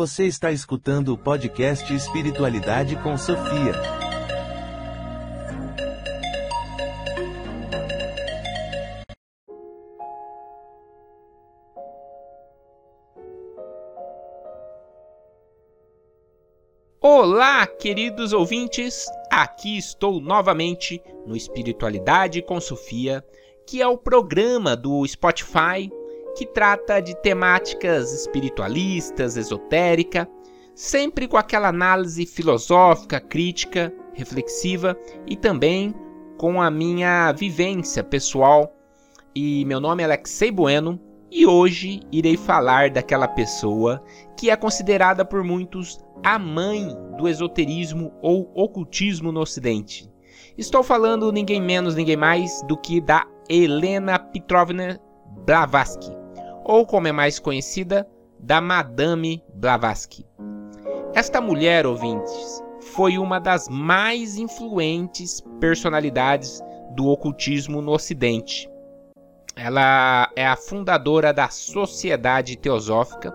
Você está escutando o podcast Espiritualidade com Sofia. Olá, queridos ouvintes! Aqui estou novamente no Espiritualidade com Sofia, que é o programa do Spotify que trata de temáticas espiritualistas, esotérica, sempre com aquela análise filosófica, crítica, reflexiva e também com a minha vivência pessoal. E meu nome é Alexei Bueno e hoje irei falar daquela pessoa que é considerada por muitos a mãe do esoterismo ou ocultismo no Ocidente. Estou falando ninguém menos, ninguém mais do que da Helena Petrovna Blavatsky ou como é mais conhecida, da Madame Blavatsky. Esta mulher, ouvintes, foi uma das mais influentes personalidades do ocultismo no Ocidente. Ela é a fundadora da Sociedade Teosófica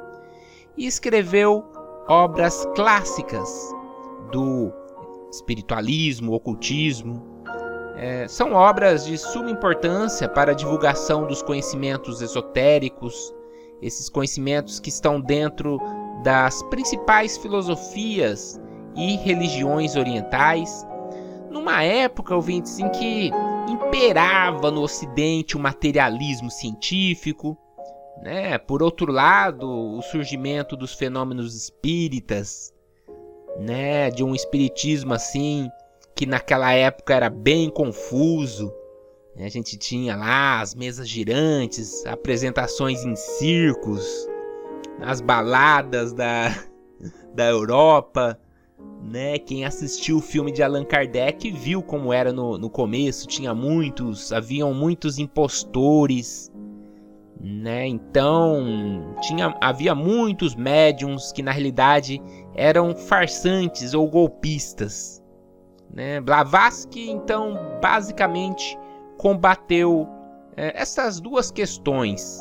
e escreveu obras clássicas do espiritualismo, ocultismo, é, são obras de suma importância para a divulgação dos conhecimentos esotéricos, esses conhecimentos que estão dentro das principais filosofias e religiões orientais, numa época, ouvintes, em que imperava no Ocidente o materialismo científico, né? Por outro lado, o surgimento dos fenômenos espíritas, né? De um espiritismo assim que naquela época era bem confuso. A gente tinha lá as mesas girantes, apresentações em circos, as baladas da, da Europa. Né? Quem assistiu o filme de Allan Kardec viu como era no, no começo. Tinha muitos, haviam muitos impostores. Né? Então tinha, havia muitos médiums que na realidade eram farsantes ou golpistas. Né? Blavatsky, então, basicamente combateu é, essas duas questões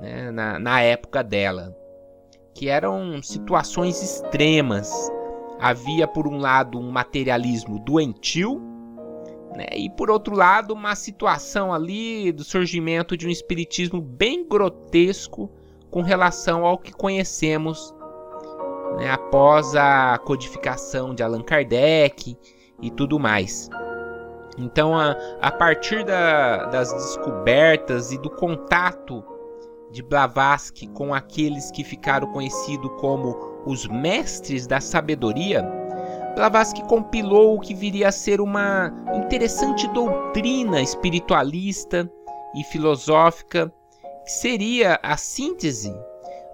né, na, na época dela, que eram situações extremas. Havia, por um lado, um materialismo doentio, né, e por outro lado, uma situação ali do surgimento de um espiritismo bem grotesco com relação ao que conhecemos né, após a codificação de Allan Kardec e tudo mais. Então, a, a partir da, das descobertas e do contato de Blavatsky com aqueles que ficaram conhecidos como os mestres da sabedoria, Blavatsky compilou o que viria a ser uma interessante doutrina espiritualista e filosófica, que seria a síntese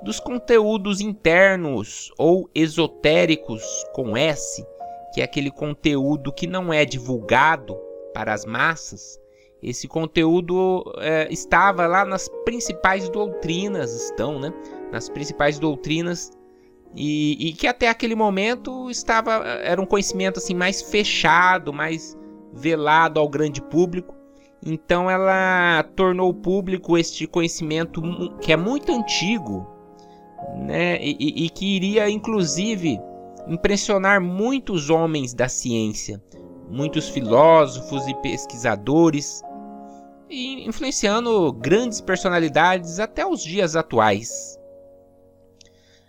dos conteúdos internos ou esotéricos com S que é aquele conteúdo que não é divulgado para as massas, esse conteúdo é, estava lá nas principais doutrinas, estão, né? Nas principais doutrinas e, e, que até aquele momento estava era um conhecimento assim mais fechado, mais velado ao grande público. Então ela tornou público este conhecimento que é muito antigo, né? E, e, e que iria inclusive impressionar muitos homens da ciência, muitos filósofos e pesquisadores, e influenciando grandes personalidades até os dias atuais.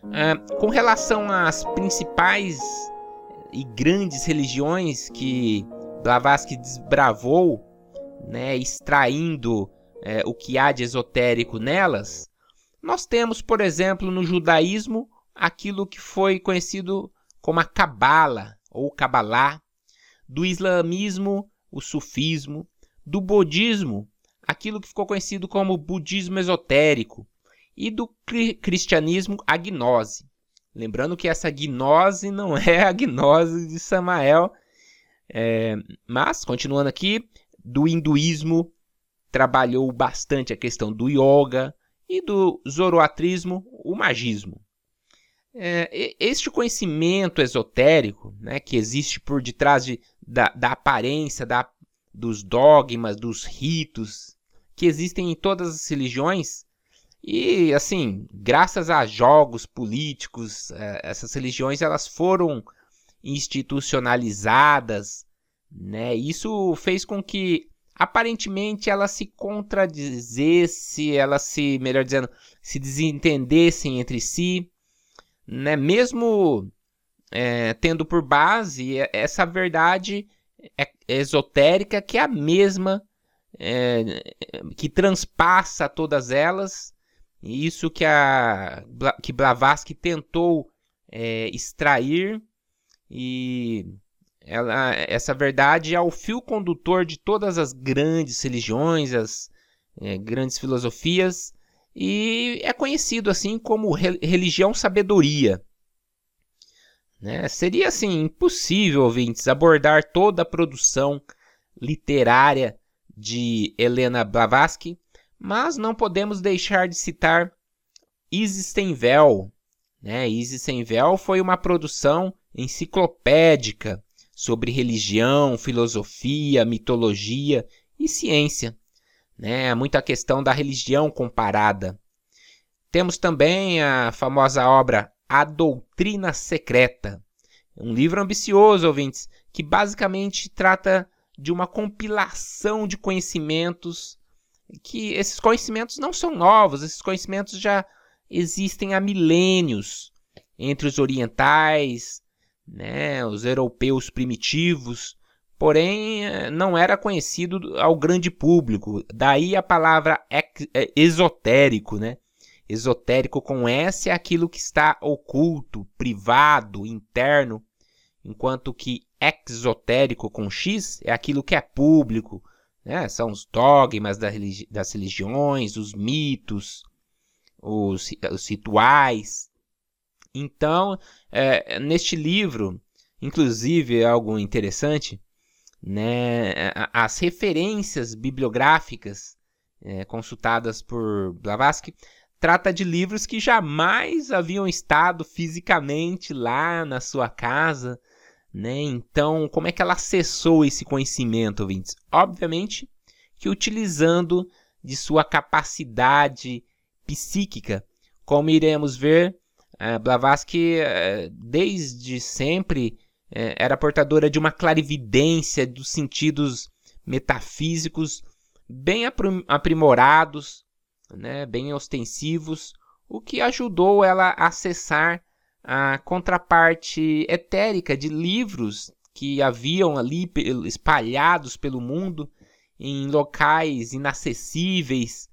Ah, com relação às principais e grandes religiões que Blavatsky desbravou, né, extraindo é, o que há de esotérico nelas, nós temos, por exemplo, no judaísmo, aquilo que foi conhecido como a Cabala ou Cabalá, do islamismo, o sufismo, do budismo, aquilo que ficou conhecido como budismo esotérico, e do cri cristianismo, a gnose. Lembrando que essa gnose não é a gnose de Samael, é, mas, continuando aqui, do hinduísmo trabalhou bastante a questão do yoga e do zoroatrismo, o magismo. É, este conhecimento esotérico né, que existe por detrás de, da, da aparência, da, dos dogmas, dos ritos que existem em todas as religiões, E assim, graças a jogos políticos, é, essas religiões elas foram institucionalizadas, né? Isso fez com que aparentemente elas se contradizessem, elas se, melhor dizendo, se desentendessem entre si, né? Mesmo é, tendo por base essa verdade esotérica que é a mesma, é, que transpassa todas elas isso que a que Blavatsky tentou é, extrair e ela, essa verdade é o fio condutor de todas as grandes religiões, as é, grandes filosofias e é conhecido assim como religião sabedoria. Né? Seria assim impossível, ouvintes, abordar toda a produção literária de Helena Blavatsky mas não podemos deixar de citar Isis Sem Véu. Né? Isis Sem Véu foi uma produção enciclopédica sobre religião, filosofia, mitologia e ciência. Né? Muita questão da religião comparada. Temos também a famosa obra A Doutrina Secreta, um livro ambicioso, ouvintes, que basicamente trata de uma compilação de conhecimentos que esses conhecimentos não são novos, esses conhecimentos já existem há milênios entre os orientais, né, os europeus primitivos, porém eh, não era conhecido ao grande público. Daí a palavra eh, esotérico, né? Esotérico com S é aquilo que está oculto, privado, interno, enquanto que exotérico com X é aquilo que é público, né? São os dogmas das religiões, os mitos, os, os rituais. Então, é, neste livro, inclusive, é algo interessante, né? as referências bibliográficas é, consultadas por Blavatsky trata de livros que jamais haviam estado fisicamente lá na sua casa, né? Então, como é que ela acessou esse conhecimento, ouvintes? Obviamente que utilizando de sua capacidade psíquica. Como iremos ver, uh, Blavatsky, uh, desde sempre, uh, era portadora de uma clarividência dos sentidos metafísicos bem aprimorados, né, bem ostensivos, o que ajudou ela a acessar a contraparte etérica de livros que haviam ali espalhados pelo mundo em locais inacessíveis.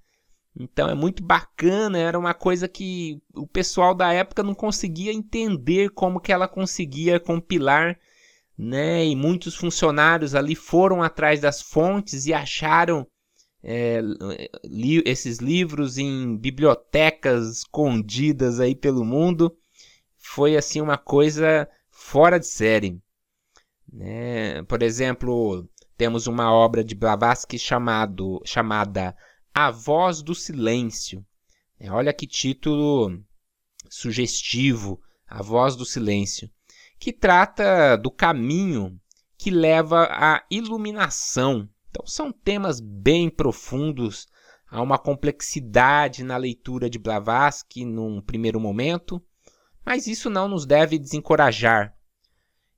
Então é muito bacana, era uma coisa que o pessoal da época não conseguia entender como que ela conseguia compilar, né? E muitos funcionários ali foram atrás das fontes e acharam é, li esses livros em bibliotecas escondidas aí pelo mundo foi assim uma coisa fora de série. Né? Por exemplo, temos uma obra de Blavatsky chamado, chamada A Voz do Silêncio. É, olha que título sugestivo, A Voz do Silêncio, que trata do caminho que leva à iluminação. Então são temas bem profundos, há uma complexidade na leitura de Blavatsky num primeiro momento, mas isso não nos deve desencorajar.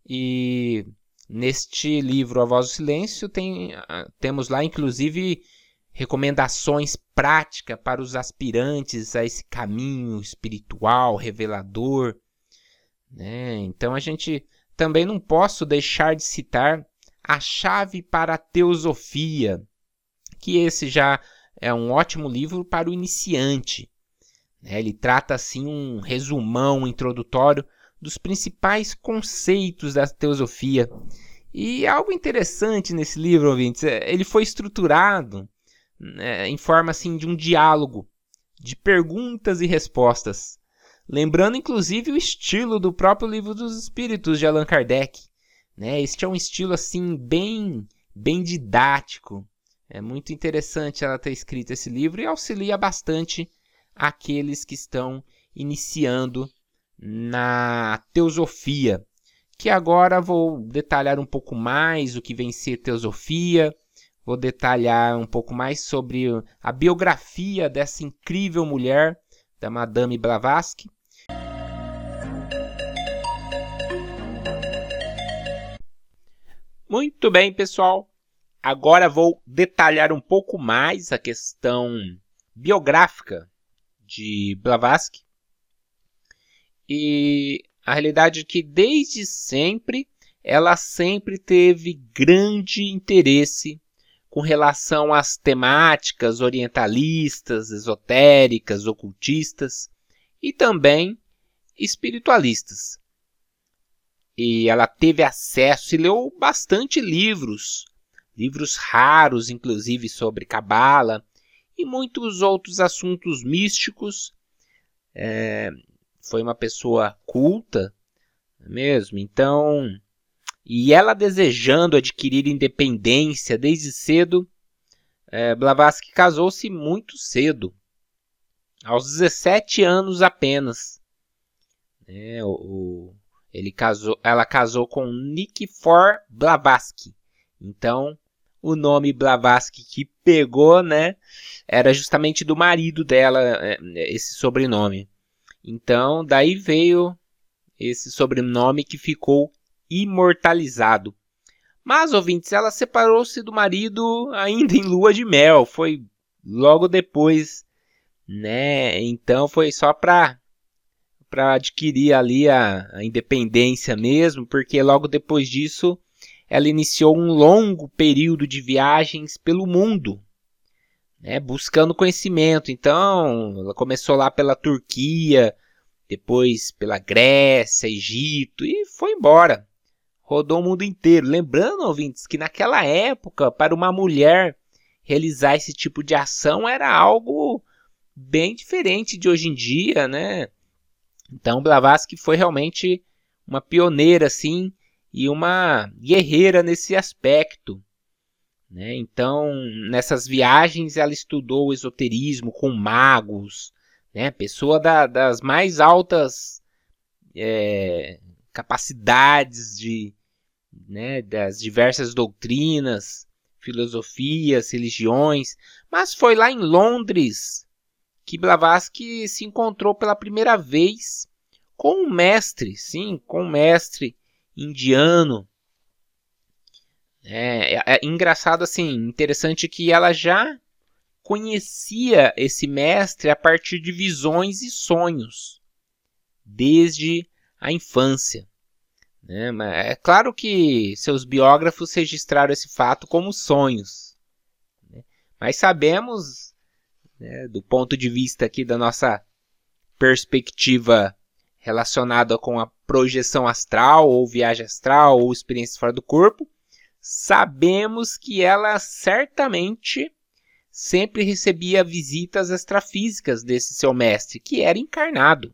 E neste livro A Voz do Silêncio tem, ah, temos lá inclusive recomendações práticas para os aspirantes a esse caminho espiritual, revelador. Né? Então a gente também não posso deixar de citar A Chave para a Teosofia, que esse já é um ótimo livro para o iniciante. Né? Ele trata assim um resumão introdutório dos principais conceitos da teosofia. E algo interessante nesse livro, ouvintes, é, ele foi estruturado né, em forma assim de um diálogo de perguntas e respostas, lembrando inclusive o estilo do próprio livro dos Espíritos de Allan Kardec. Né? Este é um estilo assim bem, bem didático. É muito interessante ela ter escrito esse livro e auxilia bastante aqueles que estão iniciando na teosofia, que agora vou detalhar um pouco mais o que vem ser teosofia, vou detalhar um pouco mais sobre a biografia dessa incrível mulher, da Madame Blavatsky. Muito bem, pessoal. Agora vou detalhar um pouco mais a questão biográfica de Blavatsky. E a realidade é que desde sempre ela sempre teve grande interesse com relação às temáticas orientalistas, esotéricas, ocultistas e também espiritualistas. E ela teve acesso e leu bastante livros, livros raros, inclusive sobre Cabala e muitos outros assuntos místicos. É, foi uma pessoa culta, mesmo. Então, e ela desejando adquirir independência desde cedo, é, Blavatsky casou-se muito cedo, aos 17 anos apenas. É, o, o, ele casou, ela casou com Nikifor Blavatsky. Então, o nome Blavatsky que pegou, né, era justamente do marido dela, é, esse sobrenome. Então, daí veio esse sobrenome que ficou imortalizado. Mas, ouvintes, ela separou-se do marido ainda em lua de mel. Foi logo depois, né? Então foi só para para adquirir ali a, a independência mesmo, porque logo depois disso ela iniciou um longo período de viagens pelo mundo, né, buscando conhecimento. Então, ela começou lá pela Turquia, depois pela Grécia, Egito e foi embora rodou o mundo inteiro. Lembrando, ouvintes, que naquela época, para uma mulher realizar esse tipo de ação era algo bem diferente de hoje em dia, né? Então, Blavatsky foi realmente uma pioneira, assim, e uma guerreira nesse aspecto. Né? Então, nessas viagens, ela estudou o esoterismo com magos, né? pessoa da, das mais altas é, capacidades de, né, das diversas doutrinas, filosofias, religiões, mas foi lá em Londres que Blavatsky se encontrou pela primeira vez com um mestre, sim, com um mestre indiano. É, é, é engraçado assim, interessante que ela já conhecia esse mestre a partir de visões e sonhos desde a infância. Né? Mas é claro que seus biógrafos registraram esse fato como sonhos. Né? Mas sabemos, né, do ponto de vista aqui da nossa perspectiva relacionada com a projeção astral, ou viagem astral, ou experiência fora do corpo, sabemos que ela certamente sempre recebia visitas extrafísicas desse seu mestre, que era encarnado.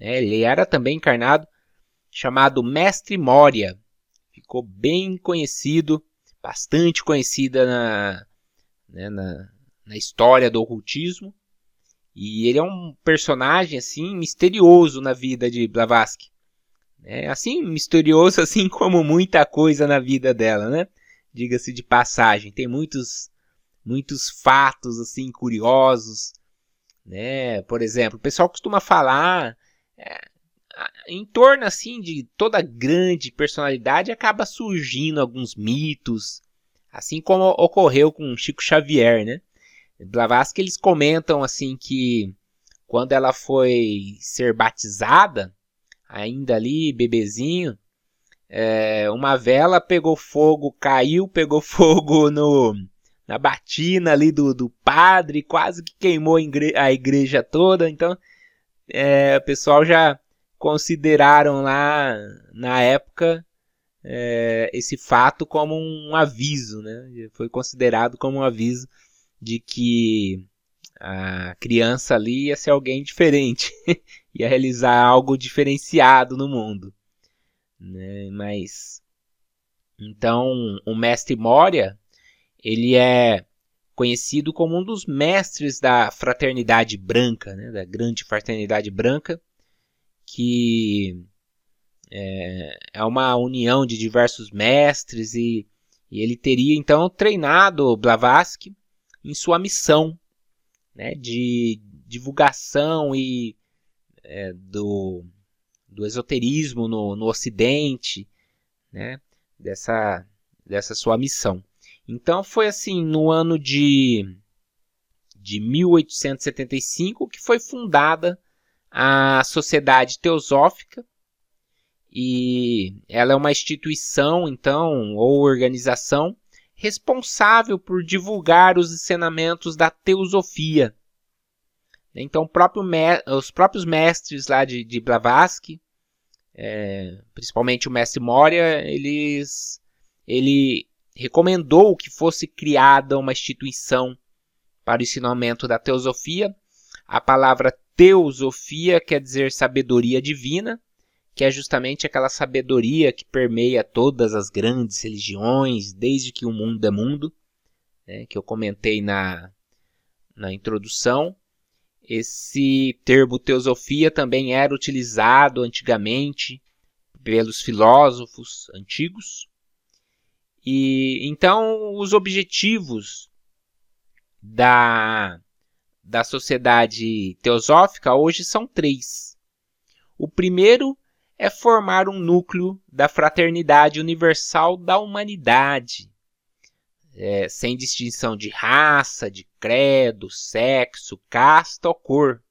Né? Ele era também encarnado chamado Mestre Moria. Ficou bem conhecido, bastante conhecida na, né, na, na história do ocultismo. E ele é um personagem assim misterioso na vida de Blavatsky. É assim misterioso assim como muita coisa na vida dela, né? Diga-se de passagem, tem muitos muitos fatos assim curiosos, né? Por exemplo, o pessoal costuma falar é, em torno assim de toda grande personalidade acaba surgindo alguns mitos, assim como ocorreu com Chico Xavier, né? Blavatsky eles comentam assim que quando ela foi ser batizada, ainda ali bebezinho, é, uma vela pegou fogo, caiu, pegou fogo no na batina ali do, do padre, quase que queimou a, igre a igreja toda. Então, é, o pessoal já consideraram lá na época é, esse fato como um aviso, né? Foi considerado como um aviso de que a criança ali ia ser alguém diferente, ia realizar algo diferenciado no mundo, né? Mas então o mestre Moria ele é conhecido como um dos mestres da fraternidade branca, né? Da grande fraternidade branca que é, é uma união de diversos mestres e E ele teria então treinado Blavatsky em sua missão né, de divulgação e é, do, do esoterismo no, no Ocidente, né, dessa, dessa sua missão. Então foi assim, no ano de, de 1875 que foi fundada a Sociedade Teosófica, e ela é uma instituição, então, ou organização responsável por divulgar os ensinamentos da teosofia. Então, próprio os próprios mestres lá de, de Blavatsky, é, principalmente o mestre Moria, eles, ele recomendou que fosse criada uma instituição para o ensinamento da teosofia. A palavra teosofia quer dizer sabedoria divina, que é justamente aquela sabedoria que permeia todas as grandes religiões, desde que o mundo é mundo, né, que eu comentei na, na introdução. Esse termo teosofia também era utilizado antigamente pelos filósofos antigos. E então os objetivos da, da sociedade teosófica hoje são três. O primeiro é formar um núcleo da fraternidade universal da humanidade, é, sem distinção de raça, de credo, sexo, casta ou cor.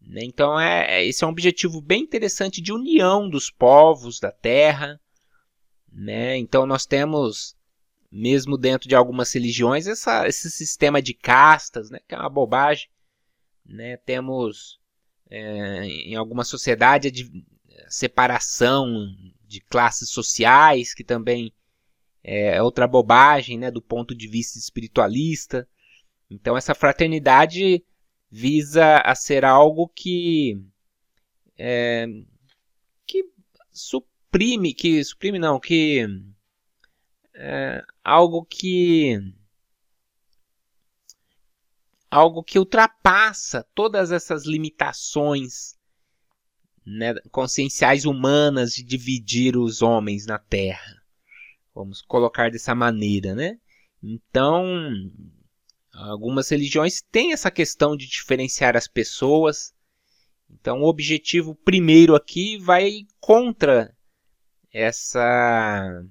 Né, então, é, esse é um objetivo bem interessante de união dos povos da Terra. Né? Então, nós temos, mesmo dentro de algumas religiões, essa, esse sistema de castas, né? que é uma bobagem. Né? Temos é, em alguma sociedade de separação de classes sociais, que também é outra bobagem né, do ponto de vista espiritualista. Então, essa fraternidade visa a ser algo que, é, que suprime, que suprime não, que é, algo que algo que ultrapassa todas essas limitações né, conscienciais humanas de dividir os homens na Terra. Vamos colocar dessa maneira, né? Então, algumas religiões têm essa questão de diferenciar as pessoas. Então, o objetivo primeiro aqui vai contra essa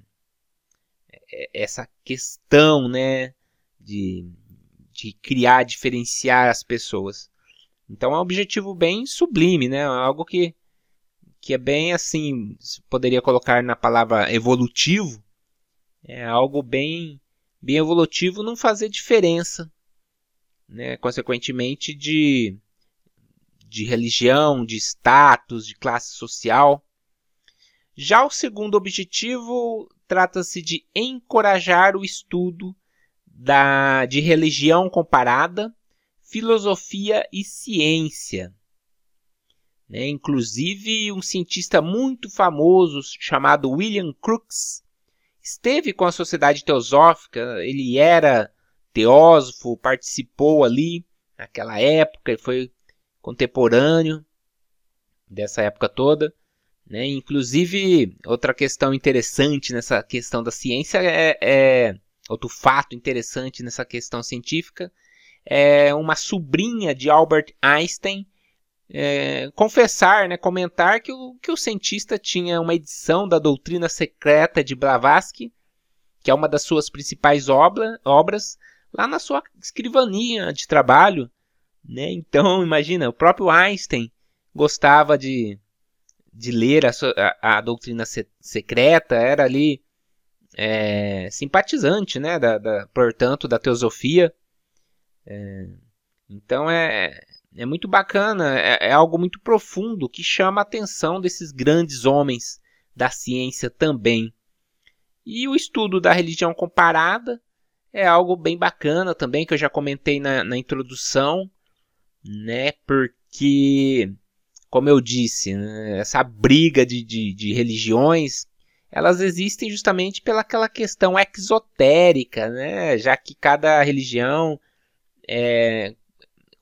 essa questão, né, de de criar, diferenciar as pessoas. Então é um objetivo bem sublime, né? Algo que, que é bem assim, poderia colocar na palavra evolutivo. É algo bem, bem evolutivo não fazer diferença, né? Consequentemente de, de religião, de status, de classe social. Já o segundo objetivo trata-se de encorajar o estudo da, de religião comparada, filosofia e ciência. Né? Inclusive, um cientista muito famoso chamado William Crookes esteve com a Sociedade Teosófica, ele era teósofo, participou ali naquela época, ele foi contemporâneo dessa época toda. Né? Inclusive, outra questão interessante nessa questão da ciência é, é outro fato interessante nessa questão científica é uma sobrinha de Albert Einstein é, confessar, né, comentar que o, que o cientista tinha uma edição da Doutrina Secreta de Blavatsky, que é uma das suas principais obra, obras, lá na sua escrivaninha de trabalho. Né? Então, imagina, o próprio Einstein gostava de, de ler a, a, a Doutrina Secreta, era ali é, simpatizante, né, da, da, portanto, da teosofia. É, então é, é muito bacana, é, é, algo muito profundo que chama a atenção desses grandes homens da ciência também. E o estudo da religião comparada é algo bem bacana também, que eu já comentei na, na introdução, né, porque, como eu disse, né, essa briga de, de, de religiões elas existem justamente pelaquela questão exotérica, né? já que cada religião é,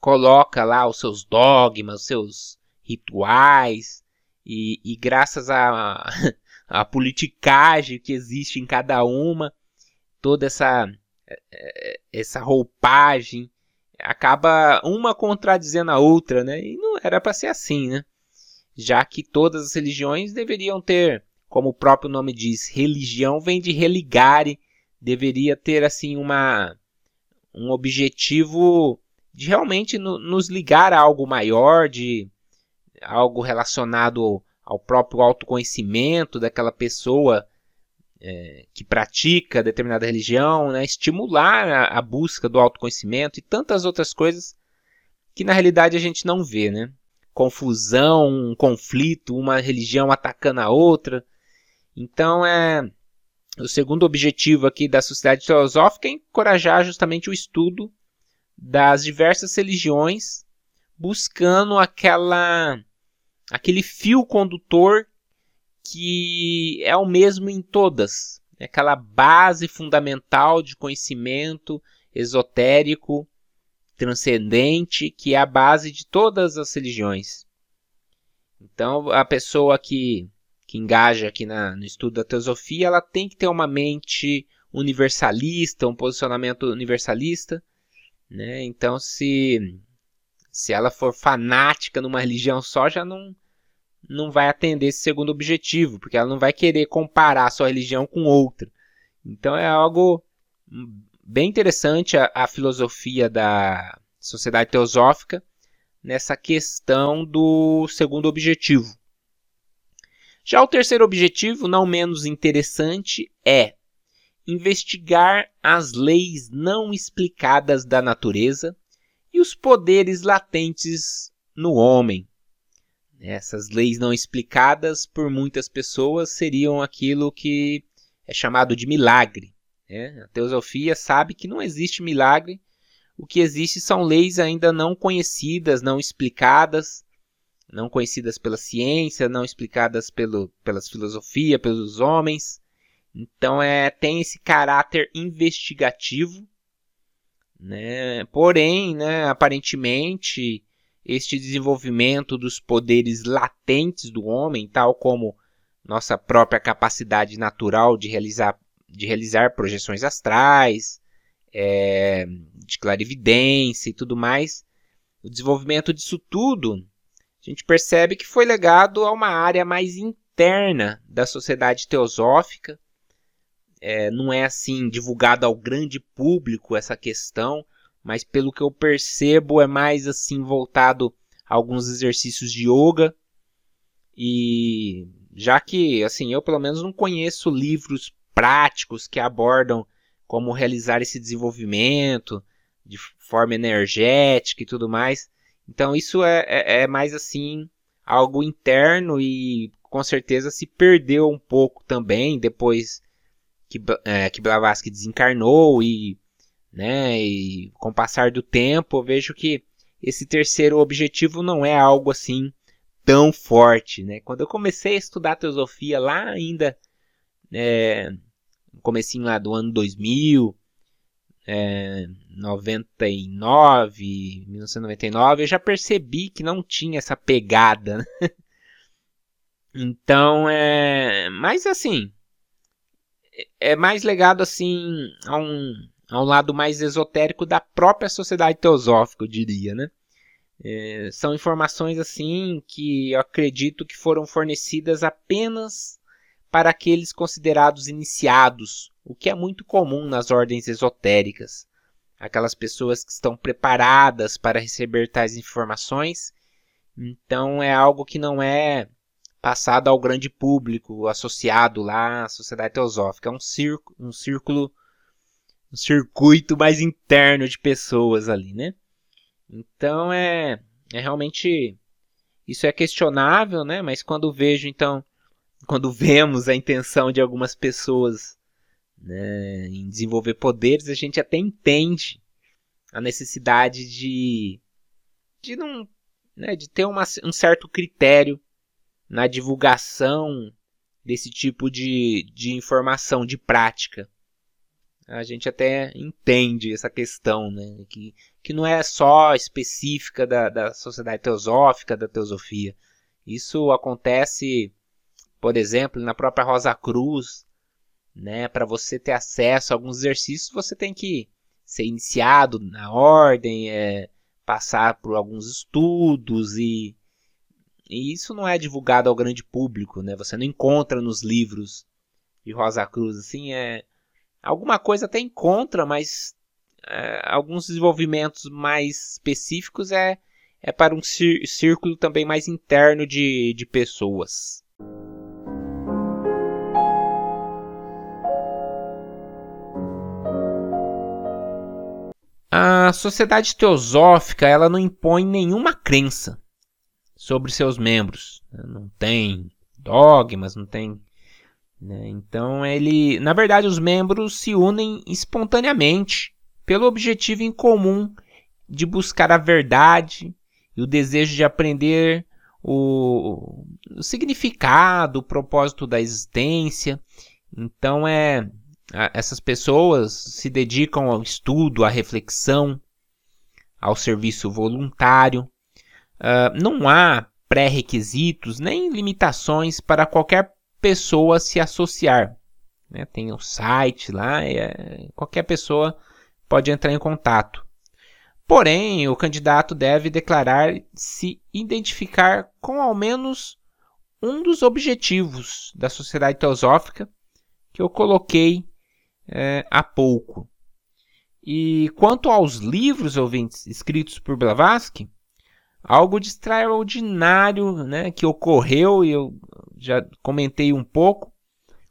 coloca lá os seus dogmas, os seus rituais, e, e graças a a politicagem que existe em cada uma, toda essa é, é, essa roupagem acaba uma contradizendo a outra, né? E não era para ser assim, né? Já que todas as religiões deveriam ter, como o próprio nome diz, religião vem de religare, deveria ter assim uma um objetivo de realmente no, nos ligar a algo maior, de algo relacionado ao próprio autoconhecimento daquela pessoa é, que pratica determinada religião, né? estimular a, a, busca do autoconhecimento e tantas outras coisas que na realidade a gente não vê, né? Confusão, um conflito, uma religião atacando a outra. Então é o segundo objetivo aqui da sociedade teosófica é encorajar justamente o estudo das diversas religiões, buscando aquela aquele fio condutor que é o mesmo em todas. É aquela base fundamental de conhecimento esotérico, transcendente, que é a base de todas as religiões. Então, a pessoa que, que engaja aqui na, no estudo da teosofia, ela tem que ter uma mente universalista, um posicionamento universalista. Né? Então, se, se ela for fanática numa religião só, já não, não vai atender esse segundo objetivo, porque ela não vai querer comparar sua religião com outra. Então é algo bem interessante a, a filosofia da sociedade teosófica nessa questão do segundo objetivo. Já o terceiro objetivo, não menos interessante, é investigar as leis não explicadas da natureza e os poderes latentes no homem. Essas leis não explicadas por muitas pessoas seriam aquilo que é chamado de milagre. Né? A teosofia sabe que não existe milagre, o que existe são leis ainda não conhecidas, não explicadas, não conhecidas pela ciência, não explicadas pelo, pelas filosofia, pelos homens. Então é, tem esse caráter investigativo, né? porém, né, aparentemente, este desenvolvimento dos poderes latentes do homem, tal como nossa própria capacidade natural de realizar, de realizar projeções astrais, é, de clarividência e tudo mais, o desenvolvimento disso tudo, a gente percebe que foi legado a uma área mais interna da sociedade teosófica. É, não é assim divulgado ao grande público essa questão, mas pelo que eu percebo é mais assim voltado a alguns exercícios de yoga. E já que assim eu pelo menos não conheço livros práticos que abordam como realizar esse desenvolvimento de forma energética e tudo mais. Então isso é, é, é mais assim algo interno e com certeza se perdeu um pouco também depois que, é, que Blavatsky desencarnou e né? E com o passar do tempo, eu vejo que esse terceiro objetivo não é algo assim tão forte, né? Quando eu comecei a estudar teosofia lá ainda, é, no comecinho lá do ano 2000, é, 99, 1999, eu já percebi que não tinha essa pegada. Né? então, é, mas assim, é mais legado assim a um a um lado mais esotérico da própria sociedade teosófica, eu diria, né? É, são informações assim que eu acredito que foram fornecidas apenas para aqueles considerados iniciados, o que é muito comum nas ordens esotéricas. Aquelas pessoas que estão preparadas para receber tais informações, então é algo que não é passado ao grande público, associado lá à sociedade teosófica. É um, círculo, um círculo um circuito mais interno de pessoas ali, né? Então é, é realmente isso é questionável, né? Mas quando vejo então, quando vemos a intenção de algumas pessoas né, em desenvolver poderes, a gente até entende a necessidade de de não né, de ter uma, um certo critério na divulgação desse tipo de, de informação de prática a gente até entende essa questão, né? Que, que não é só específica da, da sociedade teosófica, da teosofia. Isso acontece por exemplo, na própria Rosa Cruz, né? Para você ter acesso a alguns exercícios, você tem que ser iniciado na ordem, é, passar por alguns estudos e, e isso não é divulgado ao grande público, né? Você não encontra nos livros de Rosa Cruz, assim, é alguma coisa até encontra, mas é, alguns desenvolvimentos mais específicos é, é para um círculo também mais interno de, de pessoas. A sociedade teosófica ela não impõe nenhuma crença sobre seus membros. Não tem dogmas, não tem. Né? Então ele, na verdade, os membros se unem espontaneamente pelo objetivo em comum de buscar a verdade e o desejo de aprender o, o significado, o propósito da existência. Então é essas pessoas se dedicam ao estudo, à reflexão, ao serviço voluntário. Uh, não há pré-requisitos nem limitações para qualquer pessoa se associar. Né? Tem o um site lá, é, qualquer pessoa pode entrar em contato. Porém, o candidato deve declarar se identificar com ao menos um dos objetivos da sociedade teosófica que eu coloquei é, há pouco. E quanto aos livros ouvintes escritos por Blavatsky, algo de extraordinário né, que ocorreu, e eu já comentei um pouco,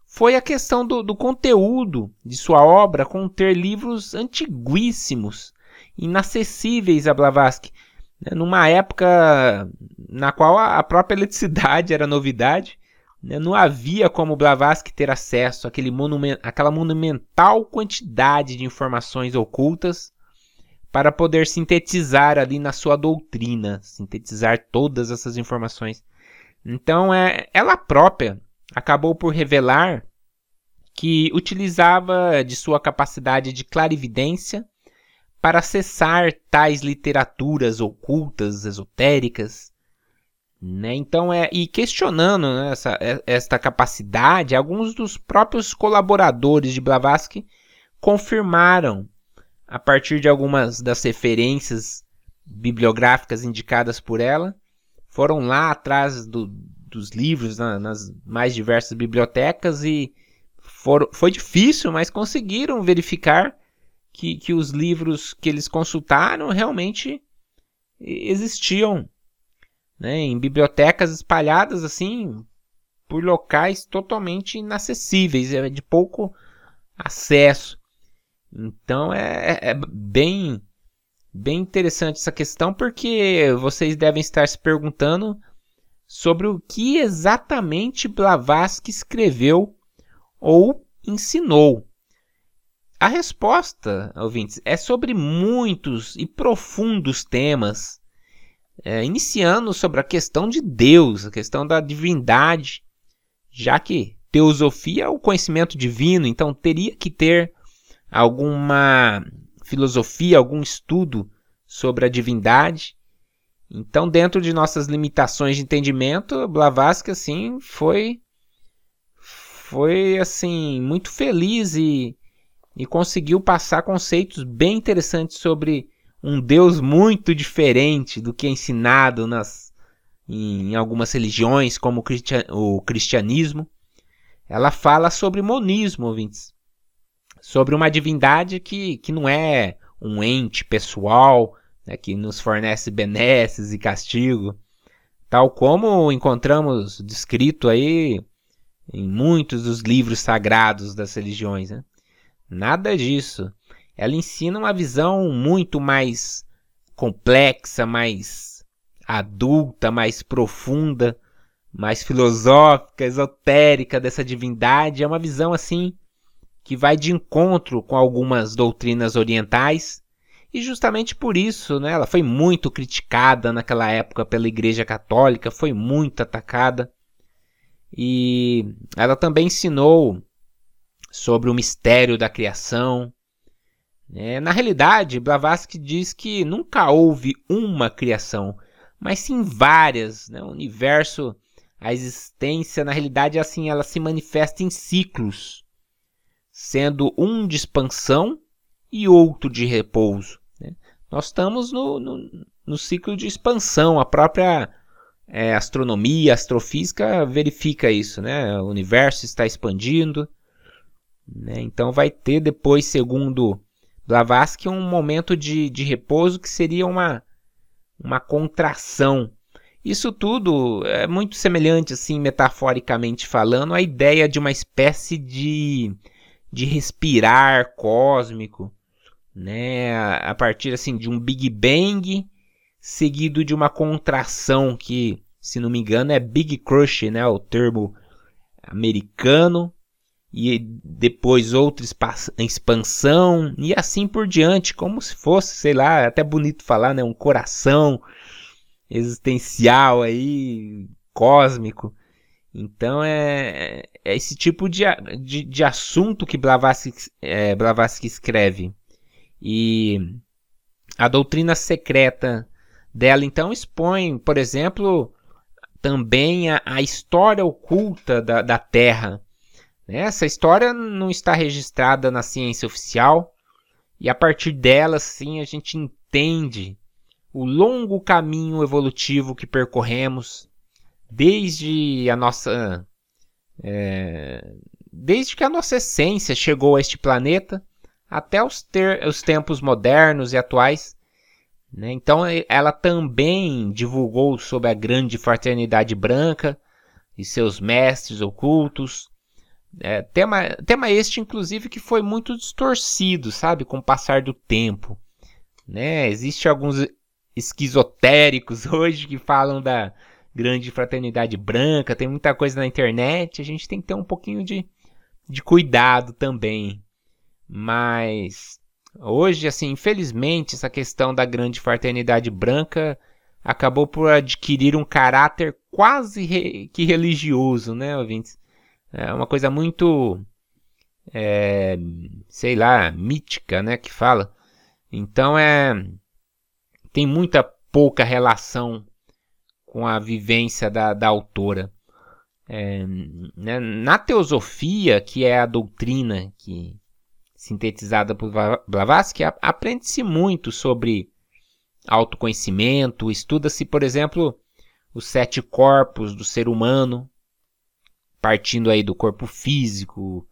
foi a questão do, do conteúdo de sua obra conter livros antiguíssimos, inacessíveis a Blavatsky, né, numa época na qual a própria eletricidade era novidade né? Não havia como Blavatsky ter acesso àquele àquela monumental quantidade de informações ocultas para poder sintetizar ali na sua doutrina, sintetizar todas essas informações. Então, é, ela própria acabou por revelar que utilizava de sua capacidade de clarividência para acessar tais literaturas ocultas, esotéricas, né? Então, é, e questionando né, essa, é, esta capacidade, alguns dos próprios colaboradores de Blavatsky confirmaram, a partir de algumas das referências bibliográficas indicadas por ela, foram lá atrás do, dos livros na, nas mais diversas bibliotecas e foram, foi difícil, mas conseguiram verificar que, que os livros que eles consultaram realmente existiam né, em bibliotecas espalhadas assim por locais totalmente inacessíveis, é de pouco acesso. Então é, é, é bem bem interessante essa questão porque vocês devem estar se perguntando sobre o que exatamente Blavatsky escreveu ou ensinou. A resposta, ouvintes, é sobre muitos e profundos temas é, iniciando sobre a questão de Deus, a questão da divindade, já que teosofia é o conhecimento divino, então teria que ter alguma filosofia, algum estudo sobre a divindade. Então, dentro de nossas limitações de entendimento, Blavatsky assim foi foi assim muito feliz e, e conseguiu passar conceitos bem interessantes sobre um Deus muito diferente do que é ensinado nas, em algumas religiões, como o cristianismo. Ela fala sobre monismo, ouvintes. Sobre uma divindade que, que não é um ente pessoal, né, que nos fornece benesses e castigo, tal como encontramos descrito aí em muitos dos livros sagrados das religiões. Né? Nada disso. Ela ensina uma visão muito mais complexa, mais adulta, mais profunda, mais filosófica, esotérica dessa divindade. É uma visão assim que vai de encontro com algumas doutrinas orientais. E justamente por isso, né, ela foi muito criticada naquela época pela Igreja Católica, foi muito atacada. E ela também ensinou sobre o mistério da criação, é, na realidade, Blavatsky diz que nunca houve uma criação, mas sim várias. Né? O universo a existência, na realidade, assim, ela se manifesta em ciclos, sendo um de expansão e outro de repouso. Né? Nós estamos no, no, no, ciclo de expansão, a própria é, astronomia, astrofísica verifica isso, né? O universo está expandindo, né? então vai ter depois, segundo Blavatsky, um momento de, de repouso que seria uma, uma contração. Isso tudo é muito semelhante, assim, metaforicamente falando, à ideia de uma espécie de, de respirar cósmico, né? A, partir assim de um Big Bang seguido de uma contração que, se não me engano, é Big Crush, né? O termo americano e depois outra expansão e assim por diante, como se fosse, sei lá, é até bonito falar, né, um coração existencial aí, cósmico. Então é, é esse tipo de, de, de, assunto que Blavatsky, é, Blavatsky escreve. E a doutrina secreta dela então expõe, por exemplo, também a, a história oculta da, da Terra essa história não está registrada na ciência oficial e a partir dela, sim, a gente entende o longo caminho evolutivo que percorremos desde a nossa é, desde que a nossa essência chegou a este planeta até os, ter, os tempos modernos e atuais. Né? Então, ela também divulgou sobre a grande fraternidade branca e seus mestres ocultos, é, tema, tema este, inclusive, que foi muito distorcido, sabe, com o passar do tempo. Né? Existem alguns esquizotéricos hoje que falam da grande fraternidade branca, tem muita coisa na internet, a gente tem que ter um pouquinho de, de cuidado também. Mas hoje, assim, infelizmente, essa questão da grande fraternidade branca acabou por adquirir um caráter quase re que religioso, né, ouvintes? É uma coisa muito, é, sei lá, mítica, né, que fala. Então é tem muita pouca relação com a vivência da, da autora. É, né, na teosofia, que é a doutrina que sintetizada por Blavatsky, aprende-se muito sobre autoconhecimento, estuda-se, por exemplo, os sete corpos do ser humano, partindo aí do corpo físico,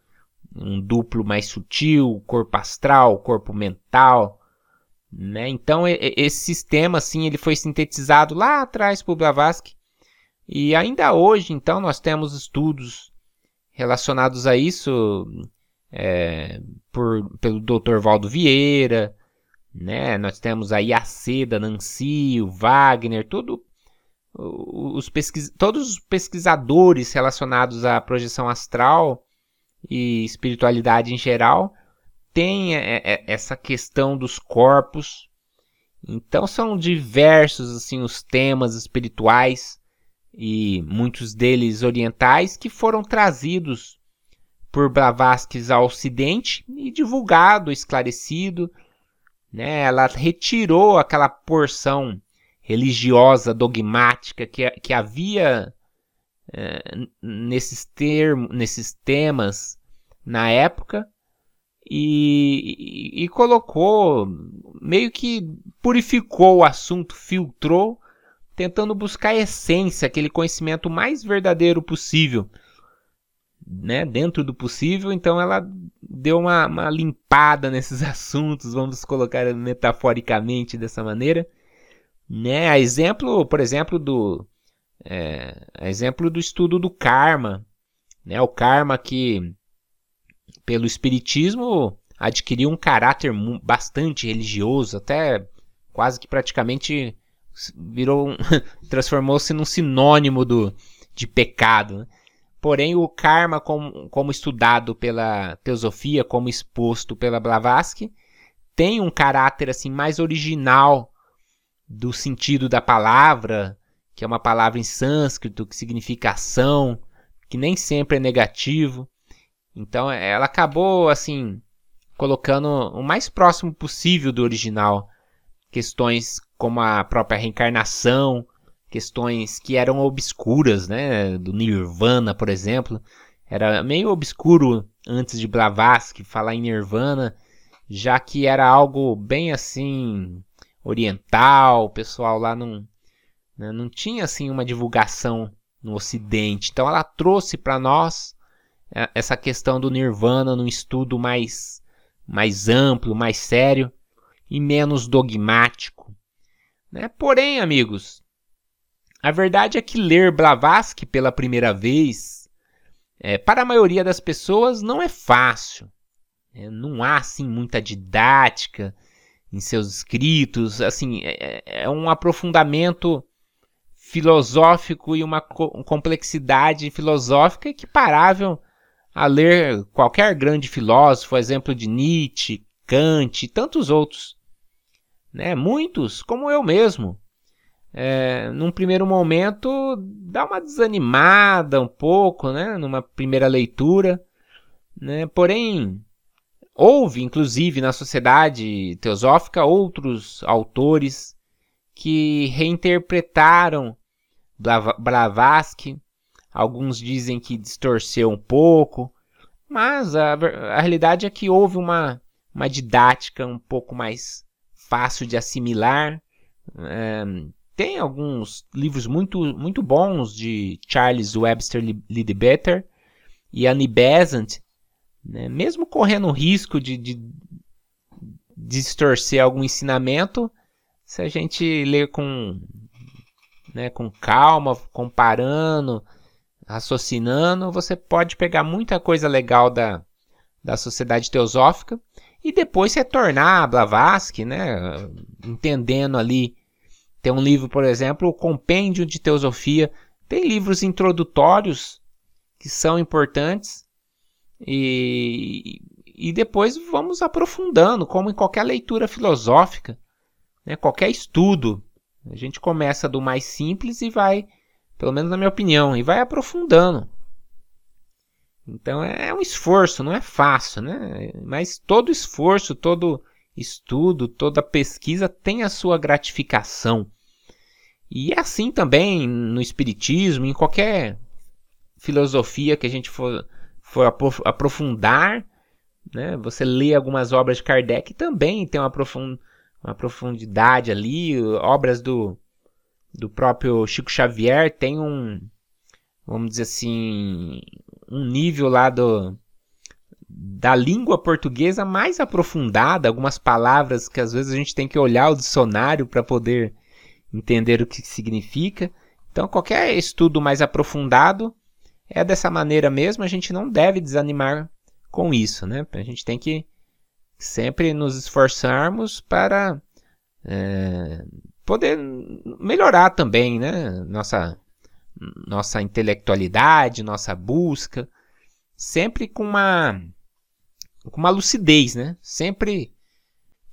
um duplo mais sutil, corpo astral, corpo mental, né? Então esse sistema assim ele foi sintetizado lá atrás por Blavatsky e ainda hoje então nós temos estudos relacionados a isso é, por, pelo Dr. Valdo Vieira, né? Nós temos a Seda, Nancy, o Wagner, tudo os pesquis... todos os pesquisadores relacionados à projeção astral e espiritualidade em geral têm essa questão dos corpos. Então são diversos assim os temas espirituais e muitos deles orientais que foram trazidos por Blavatsky ao Ocidente e divulgado, esclarecido. Né? Ela retirou aquela porção religiosa, dogmática que, que havia é, nesses, termos, nesses temas na época e, e, colocou, meio que purificou o assunto, filtrou, tentando buscar a essência, aquele conhecimento mais verdadeiro possível. Né, dentro do possível, então ela deu uma, uma limpada nesses assuntos, vamos colocar metaforicamente dessa maneira, né? A exemplo, por exemplo, do é, exemplo do estudo do karma, né? O karma que pelo espiritismo adquiriu um caráter bastante religioso, até quase que praticamente virou transformou-se num sinônimo do de pecado. Né? Porém, o karma, como, como estudado pela teosofia, como exposto pela Blavatsky, tem um caráter assim mais original do sentido da palavra, que é uma palavra em sânscrito que significa ação, que nem sempre é negativo. Então ela acabou assim colocando o mais próximo possível do original questões como a própria reencarnação, questões que eram obscuras, né? Do Nirvana, por exemplo. Era meio obscuro antes de Blavatsky falar em Nirvana, já que era algo bem assim oriental, o pessoal lá não, né, não tinha assim uma divulgação no Ocidente. Então ela trouxe para nós é, essa questão do Nirvana num estudo mais, mais amplo, mais sério e menos dogmático. Né? Porém, amigos, a verdade é que ler Blavatsky pela primeira vez, é, para a maioria das pessoas, não é fácil. É, não há assim muita didática em seus escritos. Assim, é, é um aprofundamento filosófico e uma complexidade filosófica equiparável a ler qualquer grande filósofo, exemplo de Nietzsche, Kant e tantos outros. Né? Muitos, como eu mesmo. É, num primeiro momento, dá uma desanimada um pouco, né? numa primeira leitura. Né? Porém, houve, inclusive, na sociedade teosófica, outros autores que reinterpretaram Blavatsky. Alguns dizem que distorceu um pouco, mas a, a realidade é que houve uma, uma didática um pouco mais fácil de assimilar. É, tem alguns livros muito, muito bons de Charles Webster Leadbeater e Annie Besant, né? mesmo correndo o risco de, de distorcer algum ensinamento, se a gente ler com né, com calma, comparando, raciocinando, você pode pegar muita coisa legal da, da sociedade teosófica e depois retornar a Blavatsky, né, entendendo ali. Tem um livro, por exemplo, o Compêndio de Teosofia. Tem livros introdutórios que são importantes e, e depois vamos aprofundando, como em qualquer leitura filosófica, né, qualquer estudo a gente começa do mais simples e vai, pelo menos na minha opinião, e vai aprofundando. Então é um esforço, não é fácil, né? Mas todo esforço, todo estudo, toda pesquisa tem a sua gratificação. E é assim também no Espiritismo, em qualquer filosofia que a gente for, for aprofundar, né? Você lê algumas obras de Kardec também tem uma aprofundamento uma profundidade ali. Obras do, do próprio Chico Xavier tem um, vamos dizer assim, um nível lá do, da língua portuguesa mais aprofundada, algumas palavras que às vezes a gente tem que olhar o dicionário para poder entender o que significa. Então, qualquer estudo mais aprofundado é dessa maneira mesmo, a gente não deve desanimar com isso, né? A gente tem que sempre nos esforçarmos para é, poder melhorar também né? nossa, nossa intelectualidade, nossa busca, sempre com uma, com uma lucidez, né? sempre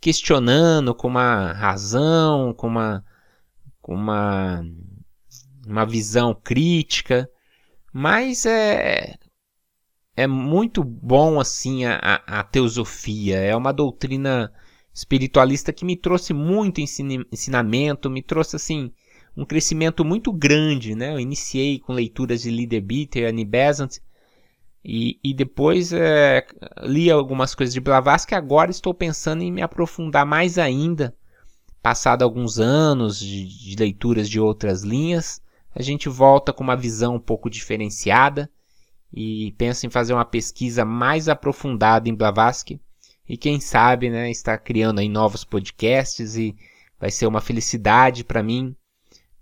questionando com uma razão, com uma, com uma, uma visão crítica, mas é, é muito bom assim a, a, teosofia. É uma doutrina espiritualista que me trouxe muito ensinamento, me trouxe assim um crescimento muito grande, né? Eu iniciei com leituras de Liederbitter, Annie Besant, e, e depois é, li algumas coisas de Blavatsky. Agora estou pensando em me aprofundar mais ainda. Passado alguns anos de, de leituras de outras linhas, a gente volta com uma visão um pouco diferenciada e penso em fazer uma pesquisa mais aprofundada em Blavatsky e quem sabe, né, estar criando aí novos podcasts e vai ser uma felicidade para mim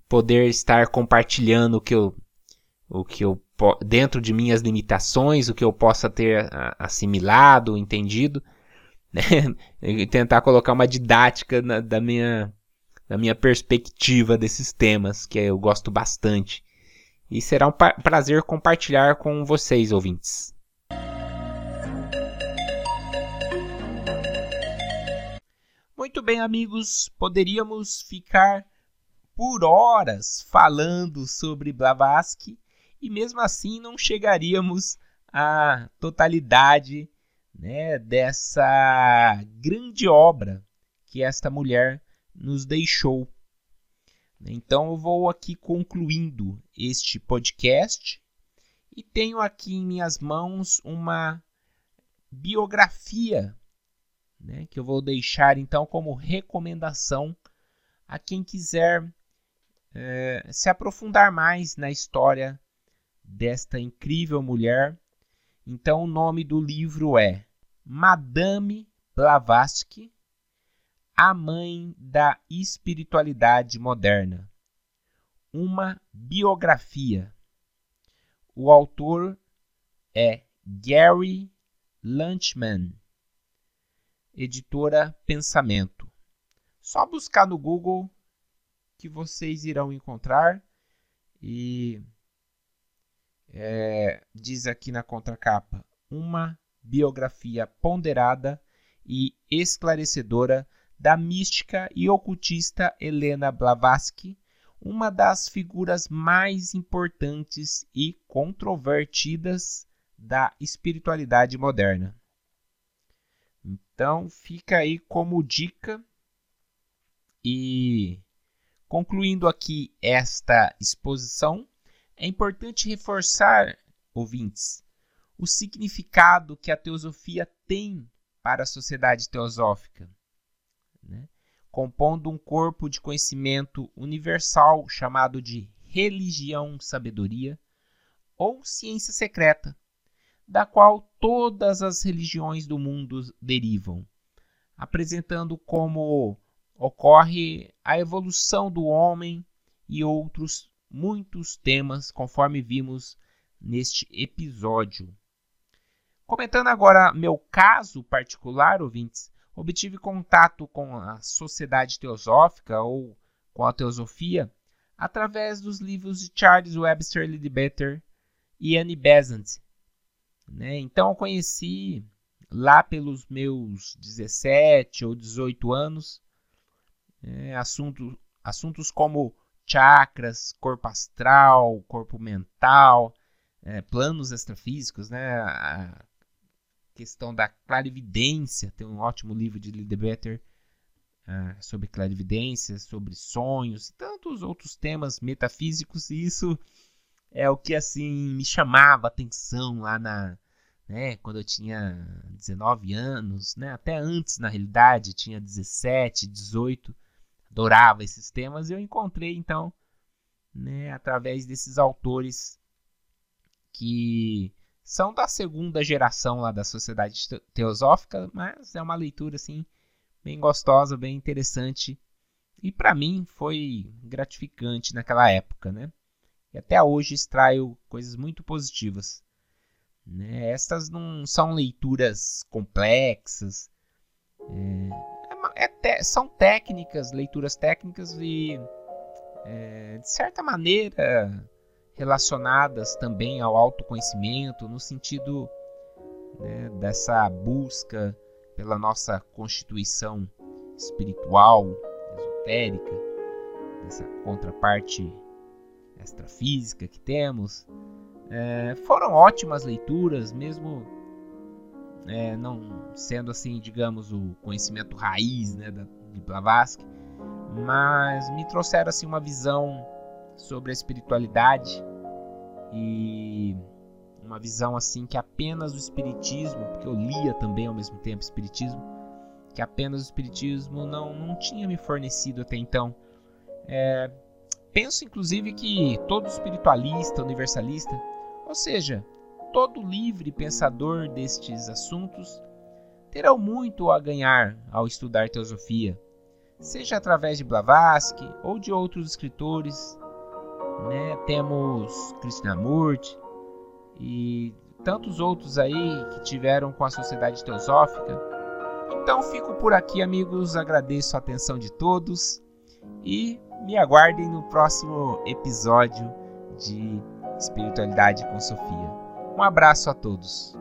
poder estar compartilhando o que eu o que eu dentro de minhas limitações, o que eu possa ter assimilado, entendido, né? e tentar colocar uma didática na, da minha da minha perspectiva desses temas que eu gosto bastante e será um prazer compartilhar com vocês, ouvintes. Muito bem, amigos, poderíamos ficar por horas falando sobre Blavatsky e mesmo assim não chegaríamos à totalidade né, dessa grande obra que esta mulher nos deixou. Então eu vou aqui concluindo este podcast e tenho aqui em minhas mãos uma biografia né, que eu vou deixar então como recomendação a quem quiser é, se aprofundar mais na história desta incrível mulher. Então o nome do livro é Madame Blavatsky a Mãe da Espiritualidade Moderna. Uma biografia. O autor é Gary Lunchman, editora Pensamento. Só buscar no Google que vocês irão encontrar e é, diz aqui na contracapa uma biografia ponderada e esclarecedora da mística e ocultista Helena Blavatsky, uma das figuras mais importantes e controvertidas da espiritualidade moderna. Então, fica aí como dica e concluindo aqui esta exposição, é importante reforçar, ouvintes, o significado que a teosofia tem para a sociedade teosófica né? compondo um corpo de conhecimento universal chamado de religião-sabedoria ou ciência secreta, da qual todas as religiões do mundo derivam, apresentando como ocorre a evolução do homem e outros muitos temas, conforme vimos neste episódio. Comentando agora meu caso particular, ouvintes, obtive contato com a sociedade teosófica ou com a teosofia através dos livros de Charles Webster Leadbeater e Annie Besant. Né? Então eu conheci lá pelos meus 17 ou 18 anos é, assunto, assuntos como chakras, corpo astral, corpo mental, é, planos extrafísicos, né? A questão da clarividência. Tem um ótimo livro de Lidebetter uh, sobre clarividência, sobre sonhos e tantos outros temas metafísicos. E isso é o que assim me chamava atenção lá na, né, quando eu tinha 19 anos, né, até antes na realidade, tinha 17, 18, adorava esses temas e eu encontrei então, né, através desses autores que são da segunda geração lá da sociedade teosófica, mas é uma leitura assim bem gostosa, bem interessante e para mim foi gratificante naquela época, né? Até hoje extraio coisas muito positivas. Né? Essas não são leituras complexas, é, é, é, são técnicas, leituras técnicas e é, de certa maneira relacionadas também ao autoconhecimento, no sentido né, dessa busca pela nossa constituição espiritual, esotérica, dessa contraparte extrafísica que temos. É, foram ótimas leituras, mesmo é, não sendo assim, digamos, o conhecimento raiz né, da, de Blavatsky, mas me trouxeram assim uma visão sobre a espiritualidade e uma visão assim que apenas o espiritismo, porque eu lia também ao mesmo tempo espiritismo, que apenas o espiritismo não, não tinha me fornecido até então. É, penso inclusive que todo espiritualista, universalista, ou seja, todo livre pensador destes assuntos, terão muito a ganhar ao estudar teosofia, seja através de Blavatsky ou de outros escritores né? Temos Krishnamurti e tantos outros aí que tiveram com a Sociedade Teosófica. Então fico por aqui, amigos. Agradeço a atenção de todos e me aguardem no próximo episódio de Espiritualidade com Sofia. Um abraço a todos.